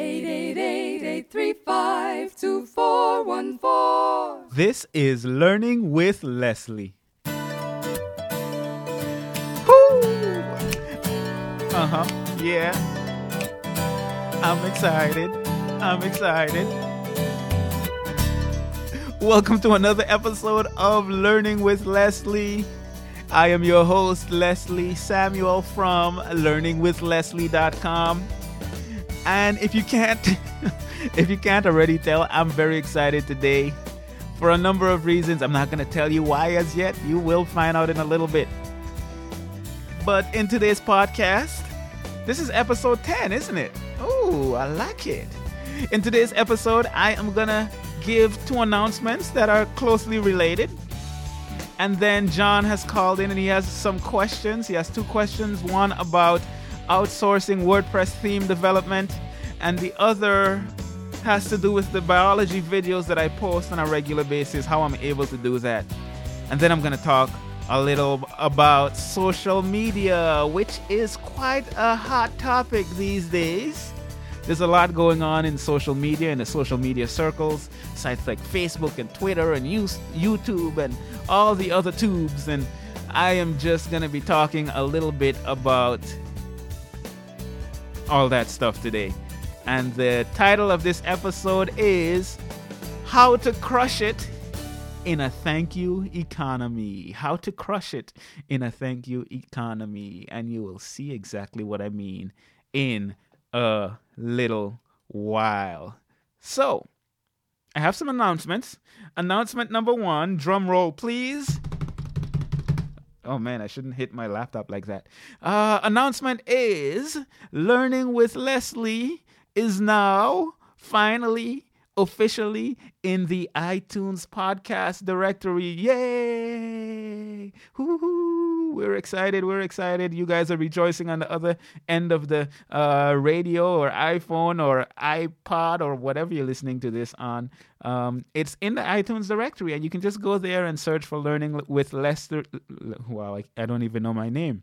888-835-2414. This is Learning with Leslie. Uh huh. Yeah. I'm excited. I'm excited. Welcome to another episode of Learning with Leslie. I am your host, Leslie Samuel from learningwithleslie.com. And if you can't if you can't already tell, I'm very excited today for a number of reasons. I'm not going to tell you why as yet. You will find out in a little bit. But in today's podcast, this is episode 10, isn't it? Oh, I like it. In today's episode, I am going to give two announcements that are closely related. And then John has called in and he has some questions. He has two questions one about outsourcing WordPress theme development, and the other has to do with the biology videos that I post on a regular basis, how I'm able to do that. And then I'm going to talk a little about social media, which is quite a hot topic these days. There's a lot going on in social media, in the social media circles, sites like Facebook and Twitter and YouTube and all the other tubes. And I am just going to be talking a little bit about all that stuff today. And the title of this episode is How to Crush It in a thank you economy. How to crush it in a thank you economy. And you will see exactly what I mean in a little while. So, I have some announcements. Announcement number one drum roll, please. Oh man, I shouldn't hit my laptop like that. Uh, announcement is Learning with Leslie is now finally officially in the iTunes podcast directory. Yay! Woo-hoo. We're excited. We're excited. You guys are rejoicing on the other end of the uh, radio or iPhone or iPod or whatever you're listening to this on. Um, it's in the iTunes directory, and you can just go there and search for Learning with Lester. Wow, I, I don't even know my name.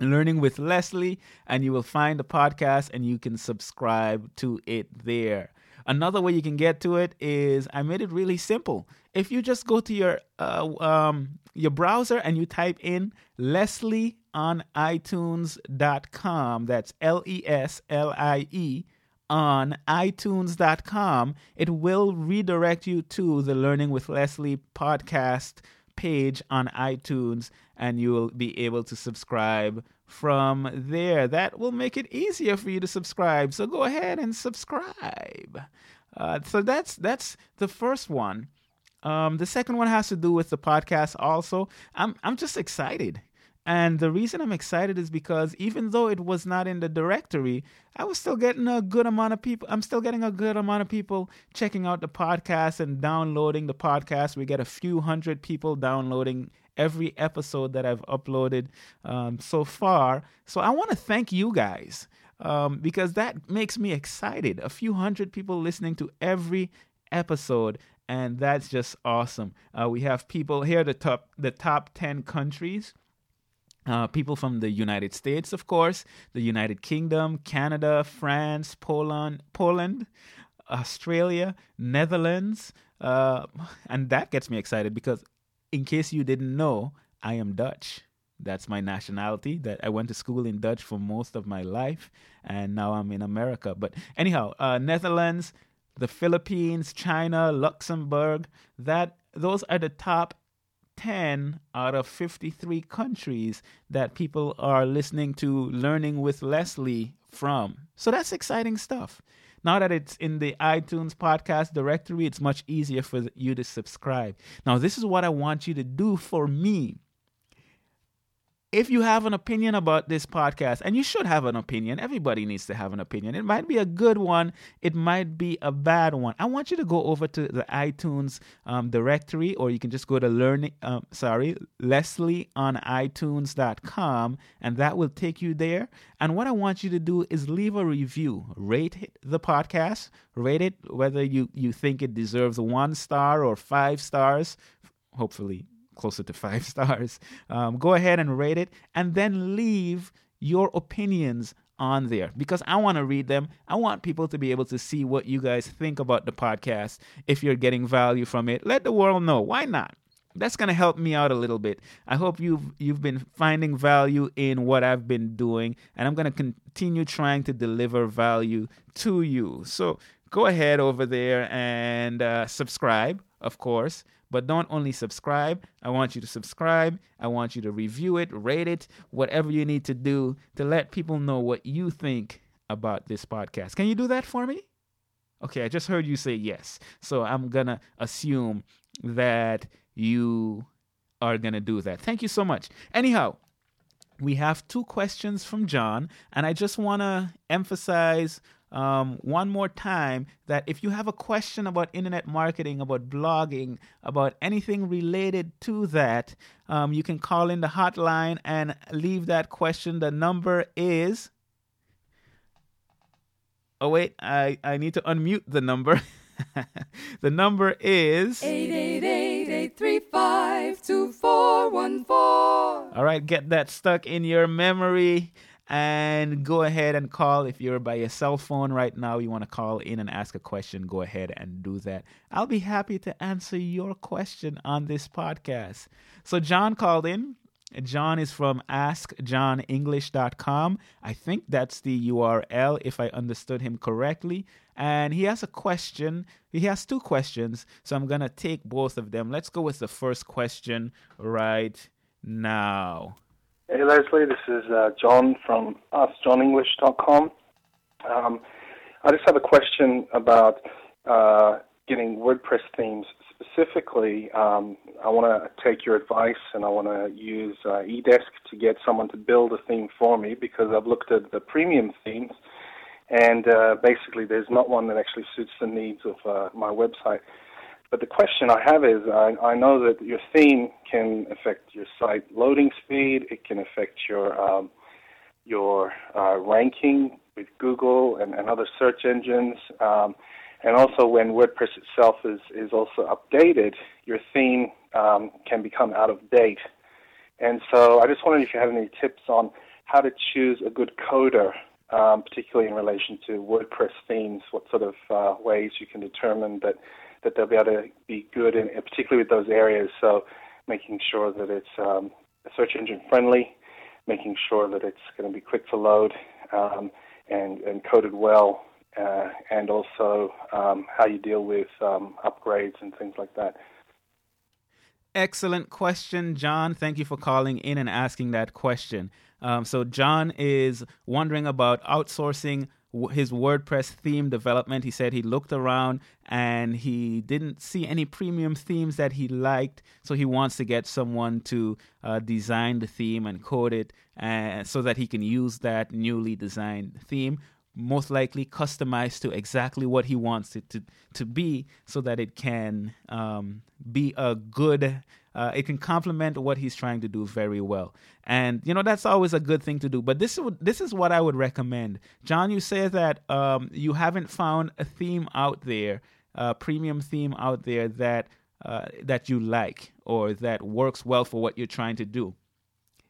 Learning with Leslie, and you will find the podcast and you can subscribe to it there. Another way you can get to it is I made it really simple. If you just go to your uh, um, your browser and you type in Leslie on iTunes.com, that's L E S L I E on iTunes.com, it will redirect you to the Learning with Leslie podcast page on iTunes and you will be able to subscribe from there. That will make it easier for you to subscribe. So go ahead and subscribe. Uh, so that's that's the first one. Um, the second one has to do with the podcast. Also, I'm I'm just excited, and the reason I'm excited is because even though it was not in the directory, I was still getting a good amount of people. I'm still getting a good amount of people checking out the podcast and downloading the podcast. We get a few hundred people downloading every episode that I've uploaded um, so far. So I want to thank you guys um, because that makes me excited. A few hundred people listening to every episode. And that's just awesome. Uh, we have people here the top the top ten countries. Uh, people from the United States, of course, the United Kingdom, Canada, France, Poland, Poland, Australia, Netherlands, uh, and that gets me excited because in case you didn't know, I am Dutch. That's my nationality. That I went to school in Dutch for most of my life, and now I'm in America. But anyhow, uh, Netherlands, the Philippines, China, Luxembourg. That those are the top 10 out of 53 countries that people are listening to Learning with Leslie from. So that's exciting stuff. Now that it's in the iTunes podcast directory, it's much easier for you to subscribe. Now, this is what I want you to do for me if you have an opinion about this podcast, and you should have an opinion, everybody needs to have an opinion. It might be a good one, it might be a bad one. I want you to go over to the iTunes um, directory, or you can just go to learning, um, sorry, Leslie on iTunes.com, and that will take you there. And what I want you to do is leave a review, rate the podcast, rate it whether you, you think it deserves one star or five stars. Hopefully, closer to five stars. Um, go ahead and rate it and then leave your opinions on there because I want to read them. I want people to be able to see what you guys think about the podcast. If you're getting value from it, let the world know. Why not? That's going to help me out a little bit. I hope you've you've been finding value in what I've been doing and I'm going to continue trying to deliver value to you. So, go ahead over there and uh, subscribe, of course. But don't only subscribe. I want you to subscribe. I want you to review it, rate it, whatever you need to do to let people know what you think about this podcast. Can you do that for me? Okay, I just heard you say yes. So I'm going to assume that you are going to do that. Thank you so much. Anyhow, we have two questions from John, and I just want to emphasize um, one more time that if you have a question about internet marketing, about blogging, about anything related to that, um, you can call in the hotline and leave that question. The number is. Oh, wait, I, I need to unmute the number. the number is 888-835-2414. All right, get that stuck in your memory and go ahead and call. If you're by your cell phone right now you want to call in and ask a question go ahead and do that. I'll be happy to answer your question on this podcast. So john called in. John is from askjohnenglish.com i think that's the url if i understood him correctly. And he has a question. He has two questions so i'm gonna take both of them. Let's go with the first question right now Hey Leslie, this is uh, John from AskJohnEnglish.com. Um, I just have a question about uh, getting WordPress themes. Specifically, um, I want to take your advice and I want to use uh, oDesk to get someone to build a theme for me because I've looked at the premium themes and uh, basically there's not one that actually suits the needs of uh, my website. But the question I have is I, I know that your theme can affect your site loading speed, it can affect your um, your uh, ranking with Google and, and other search engines. Um, and also, when WordPress itself is, is also updated, your theme um, can become out of date. And so, I just wondered if you have any tips on how to choose a good coder, um, particularly in relation to WordPress themes. What sort of uh, ways you can determine that that they'll be able to be good, in, particularly with those areas. So making sure that it's um, search engine friendly, making sure that it's going to be quick to load um, and, and coded well, uh, and also um, how you deal with um, upgrades and things like that. Excellent question, John. Thank you for calling in and asking that question. Um, so, John is wondering about outsourcing his WordPress theme development. He said he looked around and he didn't see any premium themes that he liked, so he wants to get someone to uh, design the theme and code it uh, so that he can use that newly designed theme. Most likely customized to exactly what he wants it to, to be so that it can um, be a good uh, it can complement what he's trying to do very well, and you know that's always a good thing to do. But this is this is what I would recommend, John. You say that um, you haven't found a theme out there, a premium theme out there that uh, that you like or that works well for what you're trying to do.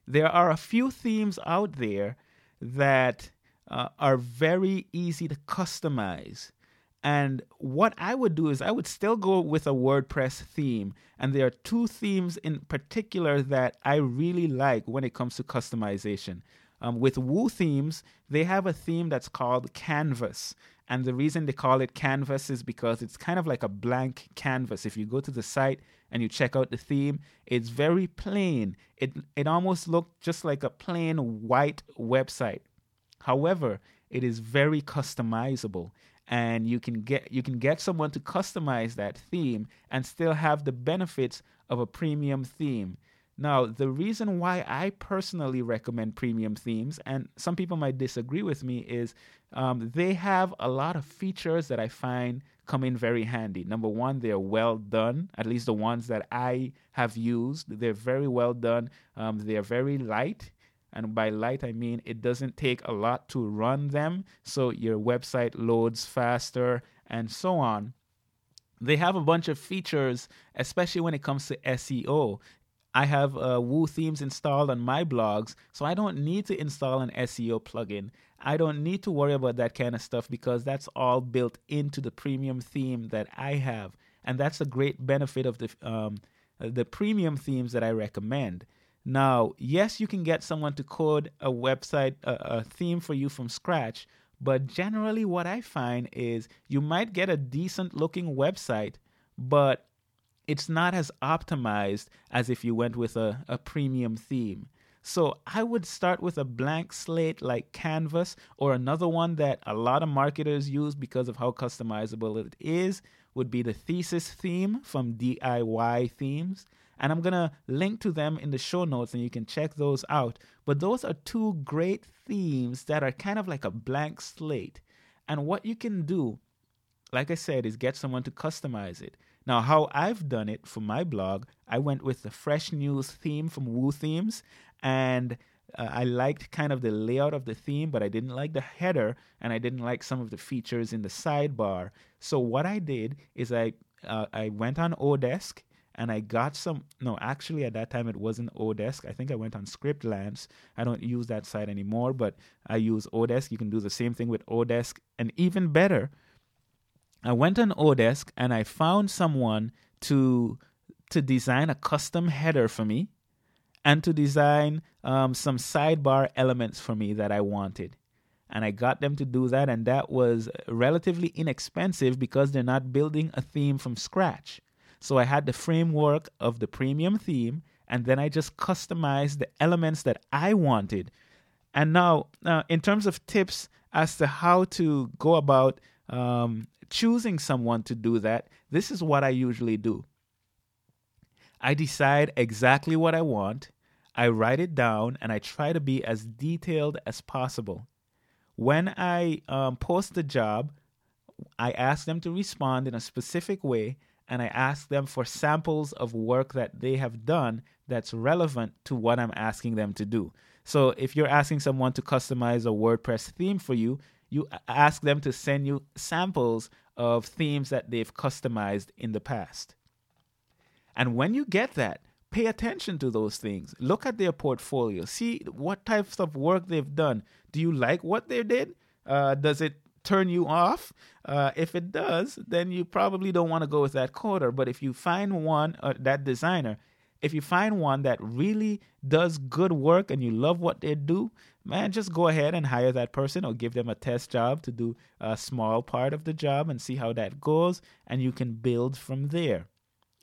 There are a few themes out there that uh, are very easy to customize and what I would do is I would still go with a WordPress theme. And there are two themes in particular that I really like when it comes to customization. Um, with Woo Themes, they have a theme that's called Canvas. And the reason they call it Canvas is because it's kind of like a blank canvas. If you go to the site and you check out the theme, it's very plain. It, it almost looked just like a plain white website. However, it is very customizable and you can get you can get someone to customize that theme and still have the benefits of a premium theme. Now, the reason why I personally recommend premium themes, and some people might disagree with me, is um, they have a lot of features that I find come in very handy. Number one, they're well done, at least the ones that I have used. They're very well done. Um, they're very light. And by light, I mean it doesn't take a lot to run them, so your website loads faster and so on. They have a bunch of features, especially when it comes to SEO. I have uh, Woo themes installed on my blogs, so I don't need to install an SEO plugin. I don't need to worry about that kind of stuff because that's all built into the premium theme that I have, and that's a great benefit of the um, the premium themes that I recommend. Now, yes, you can get someone to code a website, a, a theme for you from scratch, but generally, what I find is you might get a decent looking website, but it's not as optimized as if you went with a, a premium theme. So I would start with a blank slate like Canvas or another one that a lot of marketers use because of how customizable it is would be the thesis theme from DIY themes. And I'm going to link to them in the show notes and you can check those out. But those are two great themes that are kind of like a blank slate. And what you can do, like I said, is get someone to customize it. Now, how I've done it for my blog, I went with the fresh news theme from Woo Themes, and uh, I liked kind of the layout of the theme, but I didn't like the header, and I didn't like some of the features in the sidebar. So what I did is I uh, I went on Odesk and I got some. No, actually, at that time it wasn't Odesk. I think I went on Scriptlance. I don't use that site anymore, but I use Odesk. You can do the same thing with Odesk, and even better, I went on Odesk and I found someone to to design a custom header for me and to design um, some sidebar elements for me that I wanted. And I got them to do that, and that was relatively inexpensive because they're not building a theme from scratch. So I had the framework of the premium theme, and then I just customized the elements that I wanted. And now, uh, in terms of tips as to how to go about um, choosing someone to do that, this is what I usually do. I decide exactly what I want, I write it down, and I try to be as detailed as possible. When I um, post the job, I ask them to respond in a specific way, and I ask them for samples of work that they have done that's relevant to what I'm asking them to do. So if you're asking someone to customize a WordPress theme for you, you ask them to send you samples of themes that they've customized in the past. And when you get that, pay attention to those things. Look at their portfolio. See what types of work they've done. Do you like what they did? Uh, does it turn you off? Uh, if it does, then you probably don't want to go with that coder. But if you find one, uh, that designer, if you find one that really does good work and you love what they do, man, just go ahead and hire that person or give them a test job to do a small part of the job and see how that goes. And you can build from there.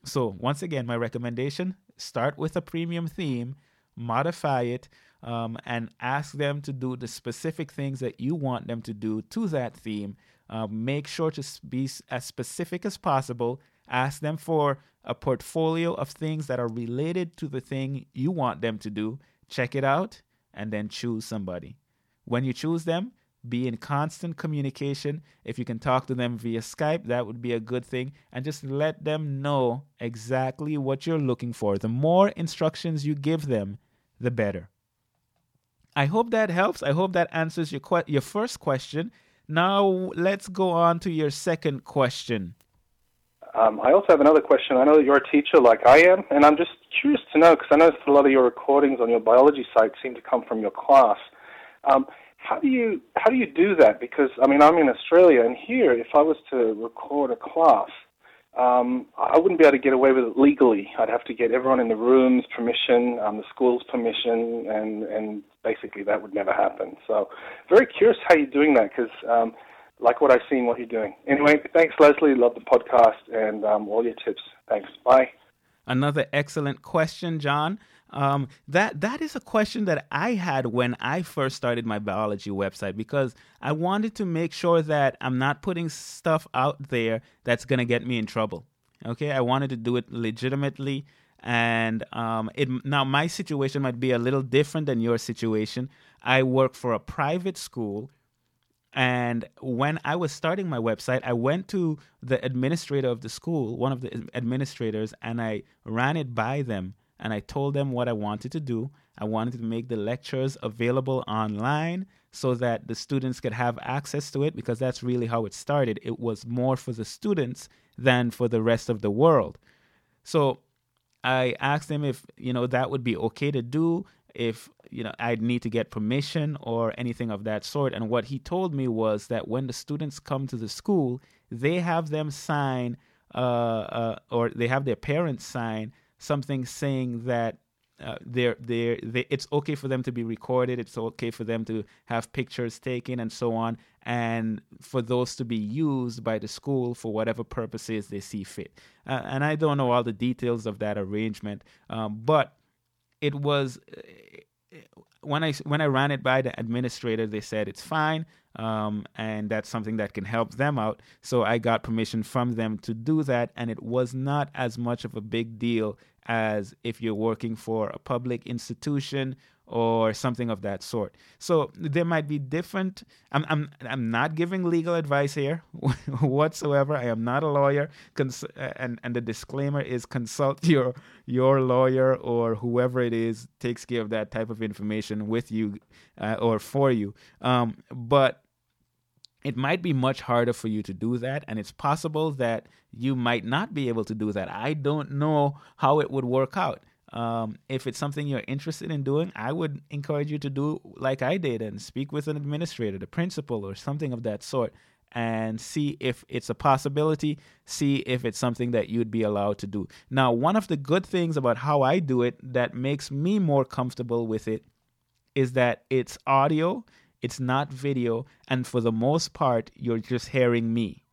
So, once again, my recommendation start with a premium theme, modify it, um, and ask them to do the specific things that you want them to do to that theme. Uh, make sure to be as specific as possible. Ask them for a portfolio of things that are related to the thing you want them to do. Check it out and then choose somebody. When you choose them, be in constant communication. If you can talk to them via Skype, that would be a good thing. And just let them know exactly what you're looking for. The more instructions you give them, the better. I hope that helps. I hope that answers your que- your first question. Now let's go on to your second question. Um, I also have another question. I know that you're a teacher like I am, and I'm just curious to know because I noticed a lot of your recordings on your biology site seem to come from your class. Um, how do you how do you do that? Because I mean, I'm in Australia, and here, if I was to record a class, um, I wouldn't be able to get away with it legally. I'd have to get everyone in the room's permission, um, the school's permission, and and basically that would never happen. So, very curious how you're doing that because. Um, like what I've seen, what you're doing. Anyway, thanks, Leslie. Love the podcast and um, all your tips. Thanks. Bye. Another excellent question, John. Um, that that is a question that I had when I first started my biology website because I wanted to make sure that I'm not putting stuff out there that's gonna get me in trouble. Okay, I wanted to do it legitimately, and um, it now my situation might be a little different than your situation. I work for a private school. And when I was starting my website, I went to the administrator of the school, one of the administrators, and I ran it by them and I told them what I wanted to do. I wanted to make the lectures available online so that the students could have access to it because that's really how it started. It was more for the students than for the rest of the world. So I asked him if you know that would be okay to do if you know I'd need to get permission or anything of that sort. And what he told me was that when the students come to the school, they have them sign uh, uh, or they have their parents sign something saying that uh, they're, they're, they, it's okay for them to be recorded, it's okay for them to have pictures taken, and so on, and for those to be used by the school for whatever purposes they see fit. Uh, and I don't know all the details of that arrangement, um, but it was when I when I ran it by the administrator, they said it's fine, um, and that's something that can help them out. So I got permission from them to do that, and it was not as much of a big deal as if you're working for a public institution or something of that sort. So there might be different. I'm I'm I'm not giving legal advice here whatsoever. I am not a lawyer. Cons- and and the disclaimer is consult your your lawyer or whoever it is takes care of that type of information with you uh, or for you. Um, but it might be much harder for you to do that and it's possible that you might not be able to do that i don't know how it would work out um, if it's something you're interested in doing, I would encourage you to do like I did and speak with an administrator, the principal, or something of that sort, and see if it's a possibility, see if it's something that you'd be allowed to do. Now, one of the good things about how I do it that makes me more comfortable with it is that it's audio, it's not video, and for the most part, you're just hearing me.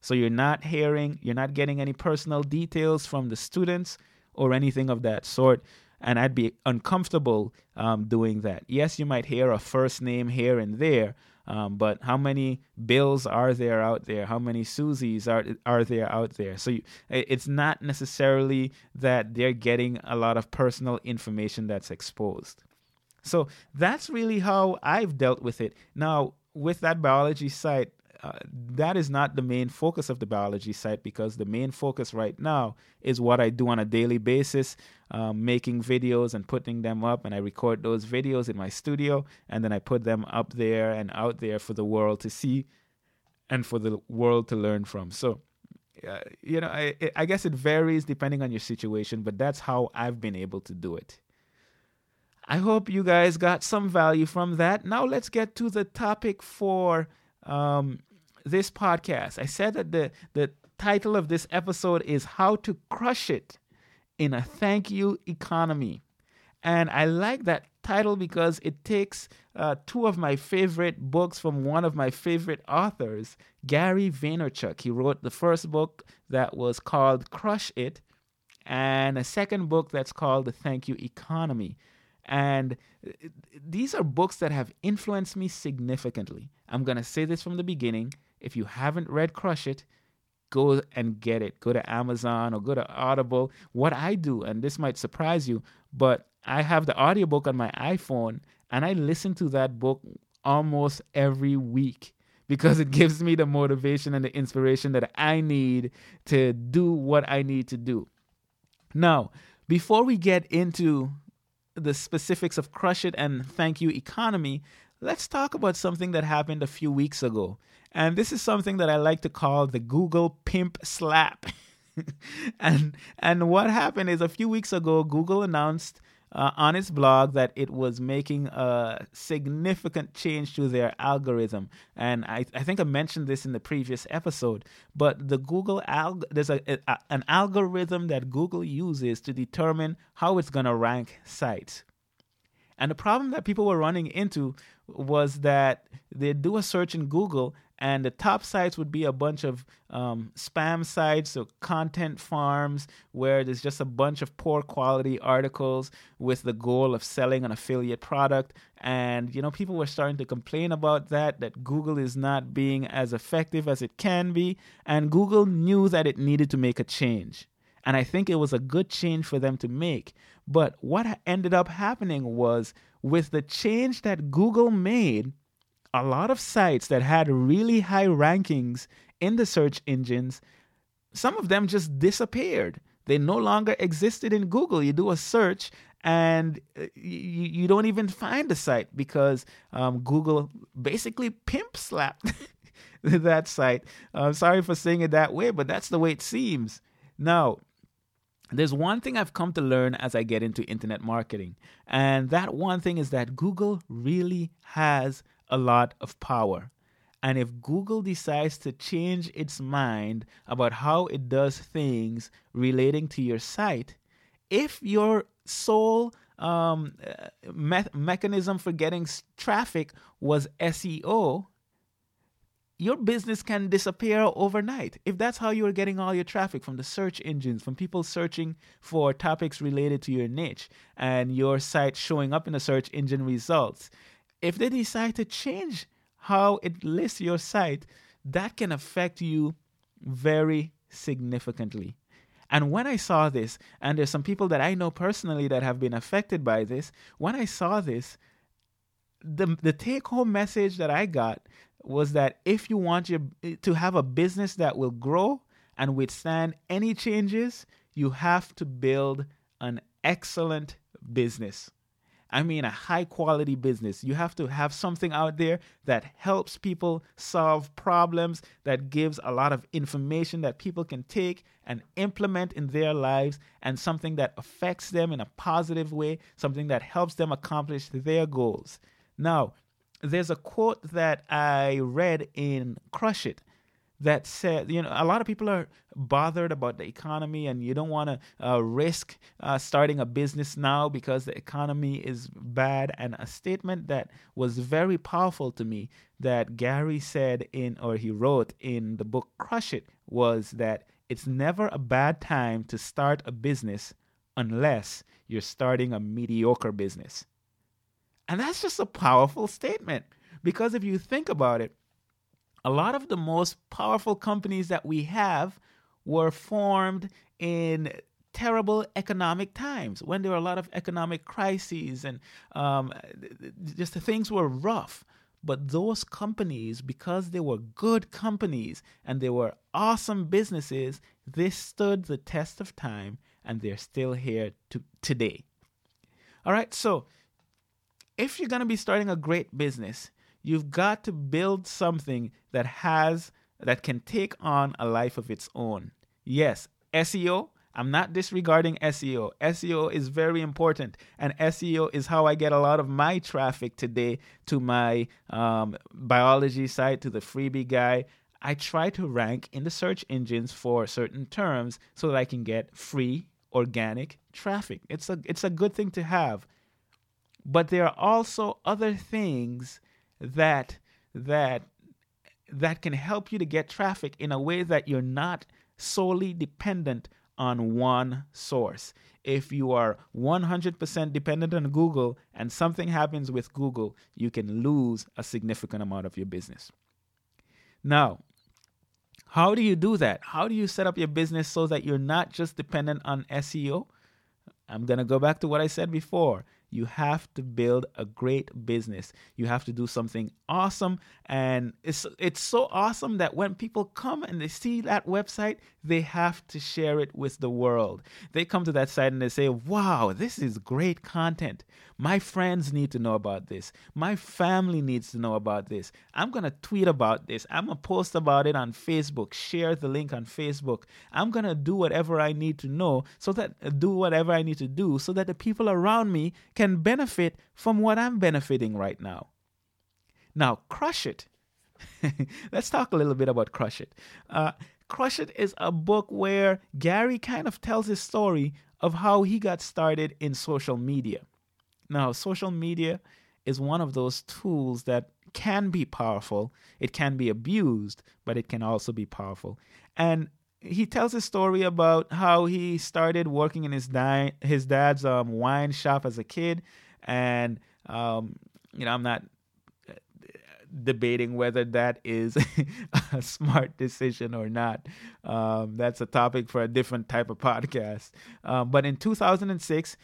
So you're not hearing, you're not getting any personal details from the students or anything of that sort. And I'd be uncomfortable um, doing that. Yes, you might hear a first name here and there, um, but how many Bills are there out there? How many Susies are are there out there? So you, it's not necessarily that they're getting a lot of personal information that's exposed. So that's really how I've dealt with it. Now, with that biology site, uh, that is not the main focus of the biology site because the main focus right now is what I do on a daily basis, um, making videos and putting them up. And I record those videos in my studio and then I put them up there and out there for the world to see and for the world to learn from. So, uh, you know, I, I guess it varies depending on your situation, but that's how I've been able to do it. I hope you guys got some value from that. Now let's get to the topic for um, this podcast. I said that the, the title of this episode is How to Crush It in a Thank You Economy. And I like that title because it takes uh, two of my favorite books from one of my favorite authors, Gary Vaynerchuk. He wrote the first book that was called Crush It, and a second book that's called The Thank You Economy. And uh, these are books that have influenced me significantly. I'm going to say this from the beginning. If you haven't read Crush It, go and get it. Go to Amazon or go to Audible. What I do, and this might surprise you, but I have the audiobook on my iPhone and I listen to that book almost every week because it gives me the motivation and the inspiration that I need to do what I need to do. Now, before we get into the specifics of Crush It and Thank You Economy, let's talk about something that happened a few weeks ago. And this is something that I like to call the Google pimp slap. and and what happened is a few weeks ago Google announced uh, on its blog that it was making a significant change to their algorithm. And I, I think I mentioned this in the previous episode, but the Google alg- there's a, a, an algorithm that Google uses to determine how it's going to rank sites. And the problem that people were running into was that they do a search in Google and the top sites would be a bunch of um, spam sites or content farms where there's just a bunch of poor quality articles with the goal of selling an affiliate product. And you know people were starting to complain about that that google is not being as effective as it can be. And google knew that it needed to make a change. And i think it was a good change for them to make. But what ended up happening was with the change that google made a lot of sites that had really high rankings in the search engines, some of them just disappeared. They no longer existed in Google. You do a search and uh, you, you don't even find the site because um, Google basically pimp slapped that site. I'm sorry for saying it that way, but that's the way it seems. Now, there's one thing I've come to learn as I get into internet marketing, and that one thing is that Google really has a lot of power. And if Google decides to change its mind about how it does things relating to your site, if your sole um, me- mechanism for getting traffic was SEO, your business can disappear overnight. If that's how you're getting all your traffic from the search engines, from people searching for topics related to your niche, and your site showing up in the search engine results, if they decide to change how it lists your site, that can affect you very significantly. And when I saw this, and there's some people that I know personally that have been affected by this, when I saw this, the the take home message that I got was that if you want your to have a business that will grow and withstand any changes, you have to build an excellent business. I mean, a high quality business. You have to have something out there that helps people solve problems, that gives a lot of information that people can take and implement in their lives, and something that affects them in a positive way, something that helps them accomplish their goals. Now, there's a quote that I read in Crush It that said, you know, a lot of people are bothered about the economy and you don't want to uh, risk uh, starting a business now because the economy is bad. And a statement that was very powerful to me that Gary said in, or he wrote in the book Crush It, was that it's never a bad time to start a business unless you're starting a mediocre business. And that's just a powerful statement because if you think about it, a lot of the most powerful companies that we have were formed in terrible economic times when there were a lot of economic crises and um, just things were rough. But those companies, because they were good companies and they were awesome businesses, they stood the test of time and they're still here to today. All right, so if you're going to be starting a great business, you've got to build something that has that can take on a life of its own. Yes, SEO, I'm not disregarding SEO. SEO is very important, and SEO is how I get a lot of my traffic today to my um, biology site, to the freebie guy. I try to rank in the search engines for certain terms so that I can get free organic traffic. It's a it's a good thing to have. But there are also other things that that that can help you to get traffic in a way that you're not solely dependent on one source. If you are 100% dependent on Google and something happens with Google, you can lose a significant amount of your business. Now, how do you do that? How do you set up your business so that you're not just dependent on SEO? I'm going to go back to what I said before. You have to build a great business. You have to do something awesome. And it's, it's so awesome that when people come and they see that website, they have to share it with the world. They come to that site and they say, wow, this is great content. My friends need to know about this. My family needs to know about this. I'm going to tweet about this. I'm going to post about it on Facebook, share the link on Facebook. I'm going to do whatever I need to know so that, do whatever I need to do so that the people around me can benefit from what I'm benefiting right now. Now, Crush It. Let's talk a little bit about Crush It. Uh, Crush It is a book where Gary kind of tells his story of how he got started in social media. Now, social media is one of those tools that can be powerful. It can be abused, but it can also be powerful. And he tells a story about how he started working in his di- his dad's um, wine shop as a kid, and um, you know, I'm not debating whether that is a smart decision or not. Um, that's a topic for a different type of podcast. Um, but in 2006,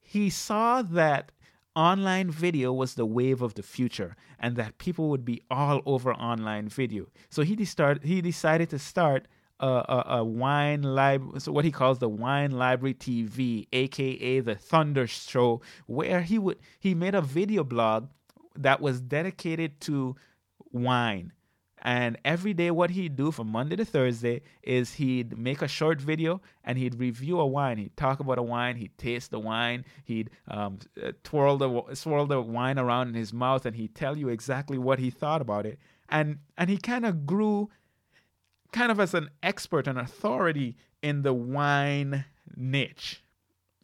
he saw that online video was the wave of the future and that people would be all over online video. So he, start, he decided to start a, a, a wine library, so what he calls the wine library TV, aka the Thunder Show, where he would he made a video blog that was dedicated to wine And every day, what he'd do from Monday to Thursday is he'd make a short video and he'd review a wine. He'd talk about a wine, he'd taste the wine, he'd um, uh, twirl the swirl the wine around in his mouth, and he'd tell you exactly what he thought about it. And and he kind of grew, kind of as an expert, an authority in the wine niche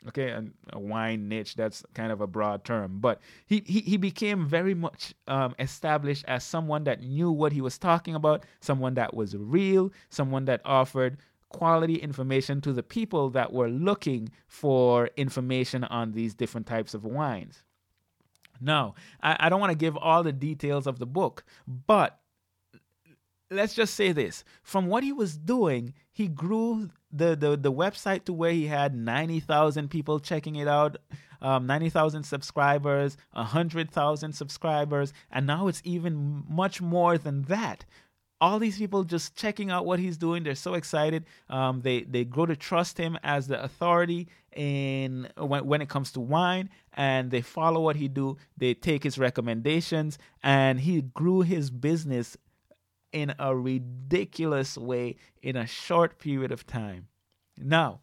okay a, a, wine niche that's kind of a broad term. But he he, he became very much um, established as someone that knew what he was talking about someone that was real someone that offered quality information to the people that were looking for information on these different types of wines. Now i, I don't want to give all the details of the book but let's just say this. From what he was doing he grew the, the, the website to where he had 90,000 people checking it out, um, 90,000 subscribers, 100,000 subscribers, and now it's even much more than that. All these people just checking out what he's doing. They're so excited. Um, they they grow to trust him as the authority in when, when it comes to wine, and they follow what he do. They take his recommendations, and he grew his business in a ridiculous way in a short period of time. Now,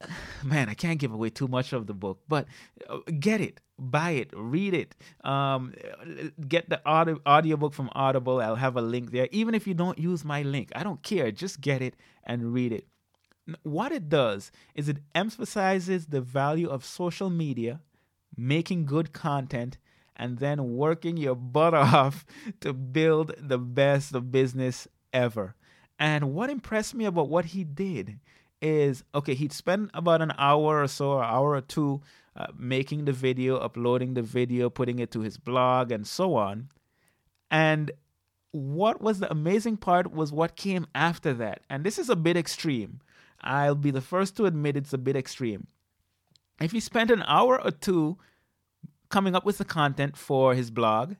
man, I can't give away too much of the book, but uh, get it, buy it, read it. Um, get the audio audiobook from Audible. I'll have a link there. Even if you don't use my link, I don't care. Just get it and read it. What it does is it emphasizes the value of social media, making good content, and then working your butt off to build the best business ever. And what impressed me about what he did is okay, he'd spend about an hour or so, an hour or two, uh, making the video, uploading the video, putting it to his blog, and so on. And what was the amazing part was what came after that. And this is a bit extreme. I'll be the first to admit it's a bit extreme. If he spent an hour or two coming up with the content for his blog,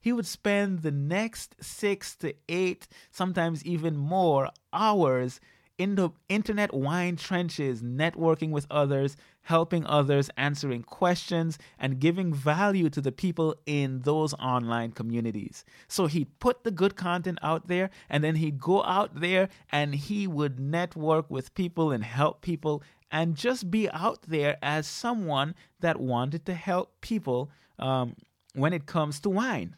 he would spend the next six to eight, sometimes even more hours in the internet wine trenches, networking with others, helping others, answering questions, and giving value to the people in those online communities. So he'd put the good content out there, and then he'd go out there and he would network with people and help people and just be out there as someone that wanted to help people um, when it comes to wine.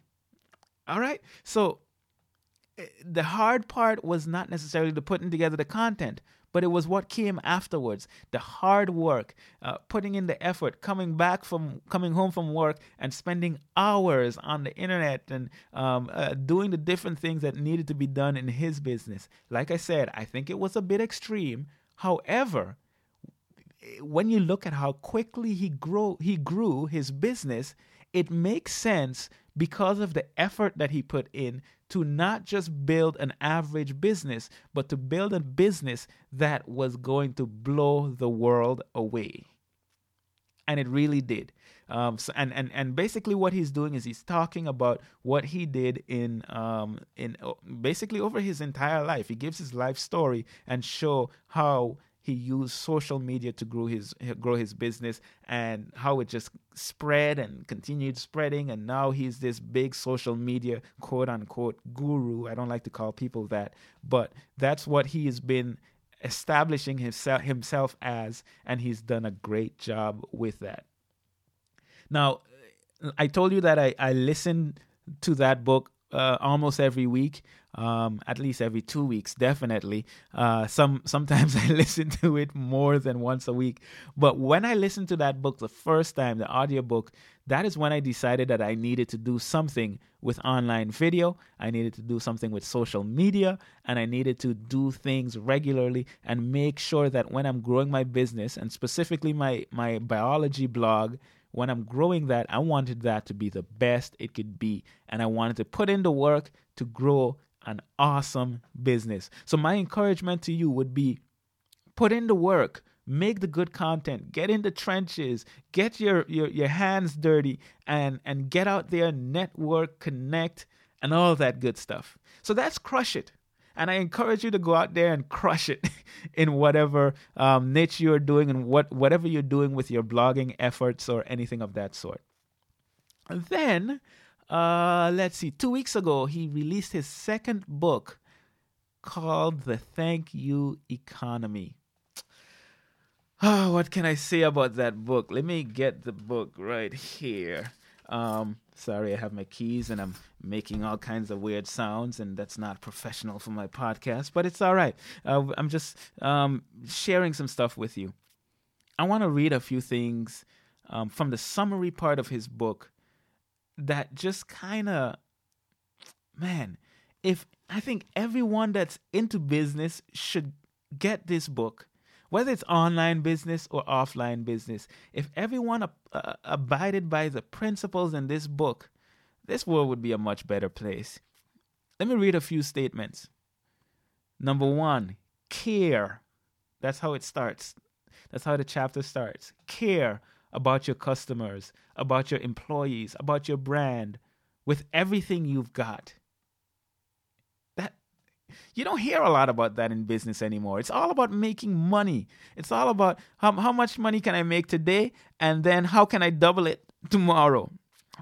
All right? So eh, the hard part was not necessarily the putting together the content, but it was what came afterwards the hard work uh, putting in the effort coming back from coming home from work and spending hours on the internet and um, uh, doing the different things that needed to be done in his business like i said i think it was a bit extreme however when you look at how quickly he grew he grew his business, it makes sense because of the effort that he put in to not just build an average business, but to build a business that was going to blow the world away. And it really did. Um, so, and, and, and basically, what he's doing is he's talking about what he did in, um, in basically over his entire life. He gives his life story and show how he used social media to grow his grow his business and how it just spread and continued spreading. And now he's this big social media quote unquote guru. I don't like to call people that but that's what he has been establishing himself himself as and he's done a great job with that. Now i told you that i i listened to that book uh, almost every week um, at least every two weeks, definitely. Uh, some sometimes I listen to it more than once a week. But when I listened to that book the first time, the audiobook, that is when I decided that I needed to do something with online video. I needed to do something with social media, and I needed to do things regularly and make sure that when I'm growing my business and specifically my my biology blog when I'm growing that, I wanted that to be the best it could be. And I wanted to put in the work to grow an awesome business. So, my encouragement to you would be put in the work, make the good content, get in the trenches, get your, your, your hands dirty, and, and get out there, network, connect, and all that good stuff. So, that's Crush It. And I encourage you to go out there and crush it in whatever um, niche you're doing and what, whatever you're doing with your blogging efforts or anything of that sort. then Uh, let's see. Two weeks ago, he released his second book called The Thank You Economy. Oh, what can I say about that book? Let me get the book right here. Um, sorry, I have my keys and I'm making all kinds of weird sounds, and that's not professional for my podcast, but it's all right. Uh, I'm just um, sharing some stuff with you. I want to read a few things um, from the summary part of his book that just kind of, man, if I think everyone that's into business should get this book whether it's online business or offline business, if everyone uh, abided by the principles in this book, this world would be a much better place. Let me read a few statements. Number one, care. That's how it starts. That's how the chapter starts. Care about your customers, about your employees, about your brand, with everything you've got you don't hear a lot about that in business anymore. It's all about making money. It's all about how, how much money can I make today and then how can I double it tomorrow.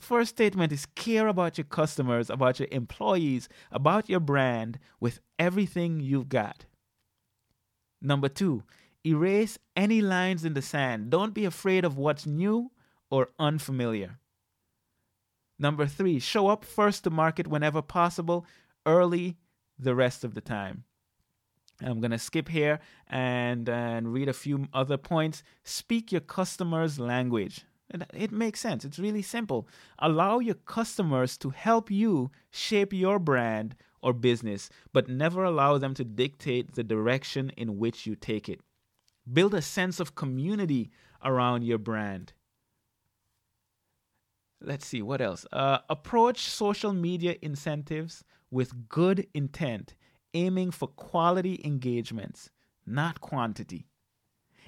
First statement is care about your customers, about your employees, about your brand with everything you've got. Number two, erase any lines in the sand. Don't be afraid of what's new or unfamiliar. Number three, show up first to market whenever possible, early the rest of the time. I'm going to skip here and, and read a few other points. Speak your customer's language. It makes sense. It's really simple. Allow your customers to help you shape your brand or business, but never allow them to dictate the direction in which you take it. Build a sense of community around your brand. Let's see, what else? Uh, approach social media incentives with good intent, aiming for quality engagements, not quantity.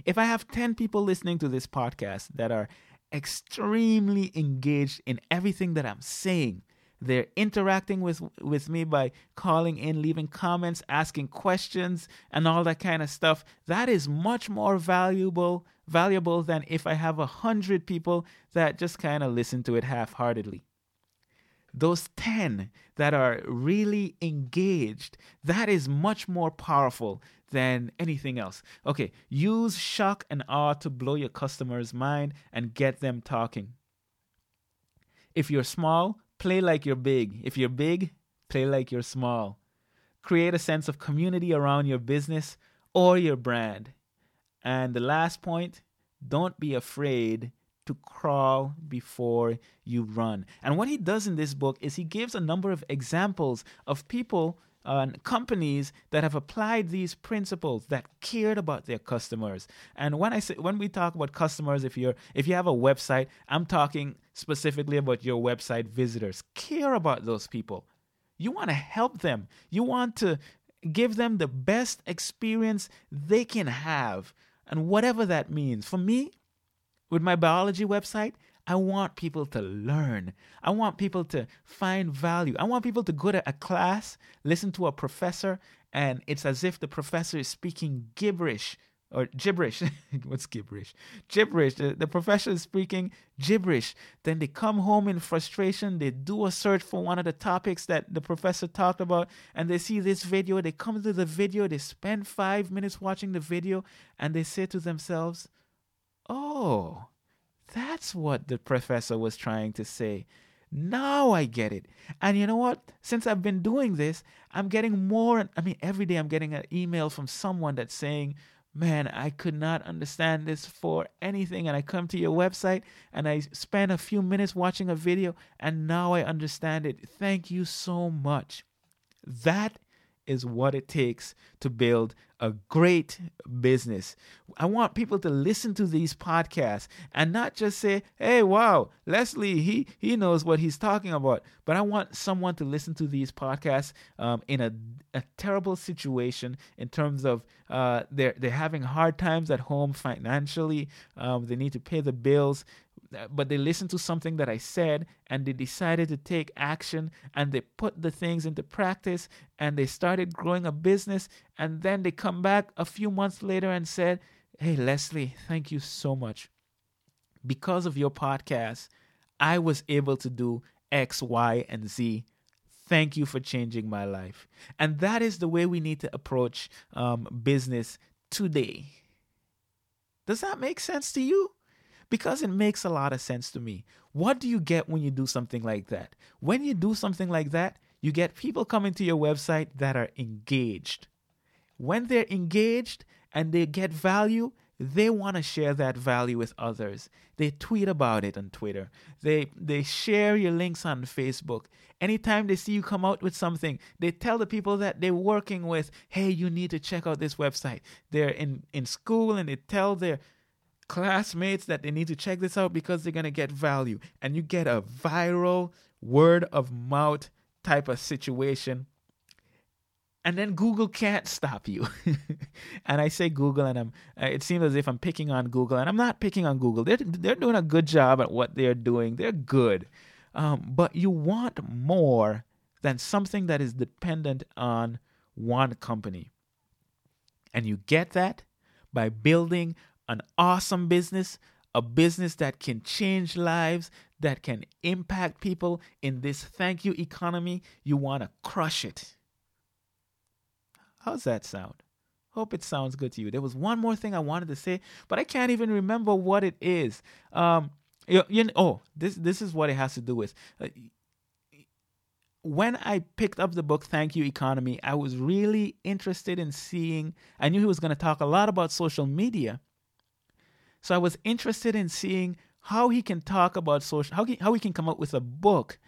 If I have 10 people listening to this podcast that are extremely engaged in everything that I'm saying, they're interacting with, with me by calling in, leaving comments, asking questions, and all that kind of stuff. That is much more valuable valuable than if I have a hundred people that just kind of listen to it half-heartedly those 10 that are really engaged, that is much more powerful than anything else. Okay, use shock and awe to blow your customer's mind and get them talking. If you're small, play like you're big. If you're big, play like you're small. Create a sense of community around your business or your brand. And the last point don't be afraid to crawl before you run. And what he does in this book is he gives a number of examples of people and uh, companies that have applied these principles that cared about their customers. And when I say when we talk about customers, if you're if you have a website, I'm talking specifically about your website visitors. Care about those people. You want to help them. You want to give them the best experience they can have. And whatever that means. For me, with my biology website, I want people to learn. I want people to find value. I want people to go to a class, listen to a professor, and it's as if the professor is speaking gibberish or gibberish. What's gibberish? Gibberish. The, the professor is speaking gibberish. Then they come home in frustration. They do a search for one of the topics that the professor talked about, and they see this video. They come to the video. They spend five minutes watching the video, and they say to themselves, Oh, that's what the professor was trying to say. Now I get it. And you know what? Since I've been doing this, I'm getting more. I mean, every day I'm getting an email from someone that's saying, Man, I could not understand this for anything. And I come to your website and I spend a few minutes watching a video and now I understand it. Thank you so much. That is what it takes to build a great business. I want people to listen to these podcasts and not just say, "Hey, wow, Leslie, he he knows what he's talking about." But I want someone to listen to these podcasts um, in a, a terrible situation in terms of uh, they're they're having hard times at home financially. Um, they need to pay the bills but they listened to something that I said and they decided to take action and they put the things into practice and they started growing a business and then they come back a few months later and said, "Hey Leslie, thank you so much. Because of your podcast, I was able to do X, Y, and Z. Thank you for changing my life. And that is the way we need to approach um, business today. Does that make sense to you? Because it makes a lot of sense to me. What do you get when you do something like that? When you do something like that, you get people coming to your website that are engaged. When they're engaged and they get value, they want to share that value with others. They tweet about it on Twitter. They they share your links on Facebook. Anytime they see you come out with something, they tell the people that they're working with, "Hey, you need to check out this website." They're in in school and they tell their classmates that they need to check this out because they're going to get value. And you get a viral word of mouth type of situation and then Google can't stop you. and I say Google, and I'm. Uh, it seems as if I'm picking on Google, and I'm not picking on Google. They're they're doing a good job at what they're doing. They're good, um, but you want more than something that is dependent on one company, and you get that by building an awesome business, a business that can change lives, that can impact people in this thank you economy. You want to crush it How's that sound? Hope it sounds good to you. There was one more thing I wanted to say, but I can't even remember what it is. Um, you, you know, oh, this this is what it has to do with. Uh, when I picked up the book Thank You Economy, I was really interested in seeing. I knew he was going to talk a lot about social media, so I was interested in seeing how he can talk about social, how he, how he can come up with a book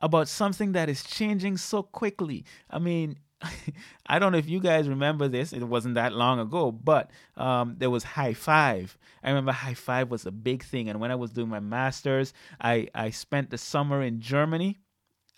about something that is changing so quickly. I mean, I don't know if you guys remember this. It wasn't that long ago, but um, there was hi5. I remember hi5 was a big thing. And when I was doing my master's, I, I spent the summer in Germany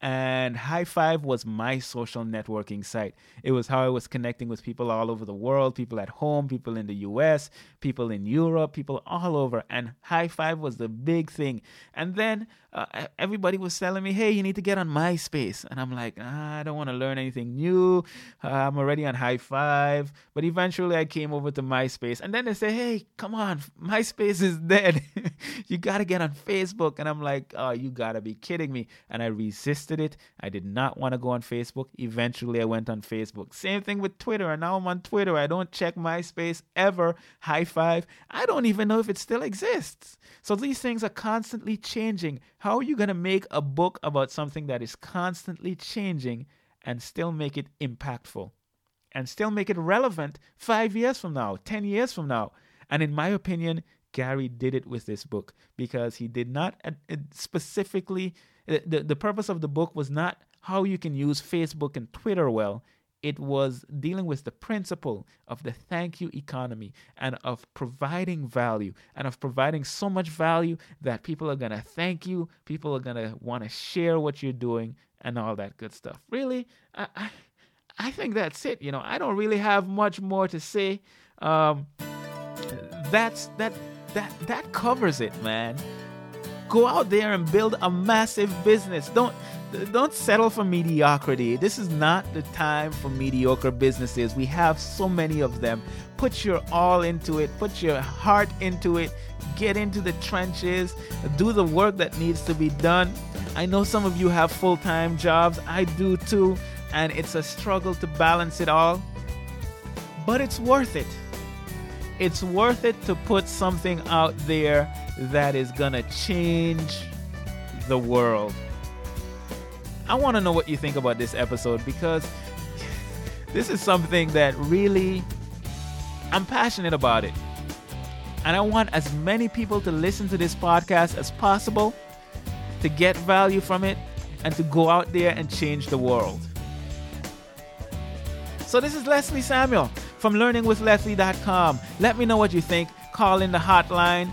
and hi5 was my social networking site. It was how I was connecting with people all over the world, people at home, people in the US, people in Europe, people all over. And hi5 was the big thing. And then uh, everybody was telling me, hey, you need to get on MySpace. And I'm like, ah, I don't want to learn anything new. Uh, I'm already on hi5. But eventually I came over to MySpace. And then they say, hey, come on, MySpace is dead. you got to get on Facebook. And I'm like, oh, you got to be kidding me. And I resisted it. I did not want to go on Facebook. Eventually I went on Facebook. Same thing with Twitter. And now I'm on Twitter. I don't check MySpace ever. hi5. I don't even know if it still exists. So these things are constantly changing. How are you going to make a book about something that is constantly changing and still make it impactful and still make it relevant five years from now, 10 years from now? And in my opinion, Gary did it with this book because he did not uh, uh, specifically, the, the purpose of the book was not how you can use Facebook and Twitter well it was dealing with the principle of the thank you economy and of providing value and of providing so much value that people are going to thank you, people are going to want to share what you're doing and all that good stuff. Really, I, I, I, think that's it. You know, I don't really have much more to say. Um, that's that that that covers it, man. Go out there and build a massive business. Don't don't settle for mediocrity. This is not the time for mediocre businesses. We have so many of them. Put your all into it, put your heart into it, get into the trenches, do the work that needs to be done. I know some of you have full time jobs, I do too, and it's a struggle to balance it all, but it's worth it. It's worth it to put something out there that is gonna change the world. I want to know what you think about this episode because this is something that really I'm passionate about it. And I want as many people to listen to this podcast as possible to get value from it and to go out there and change the world. So, this is Leslie Samuel from learningwithleslie.com. Let me know what you think. Call in the hotline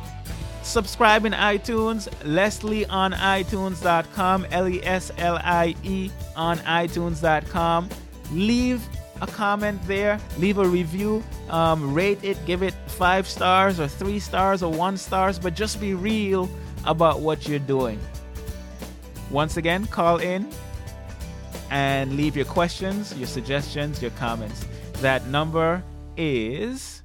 Subscribe in iTunes, Leslie on iTunes.com, L E S L I E on iTunes.com. Leave a comment there, leave a review, um, rate it, give it five stars or three stars or one stars, but just be real about what you're doing. Once again, call in and leave your questions, your suggestions, your comments. That number is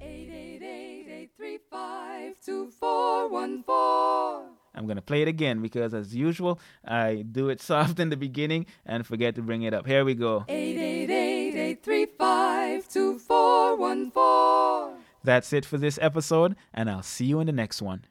I'm going to play it again because, as usual, I do it soft in the beginning and forget to bring it up. Here we go. 888-835-2414. That's it for this episode, and I'll see you in the next one.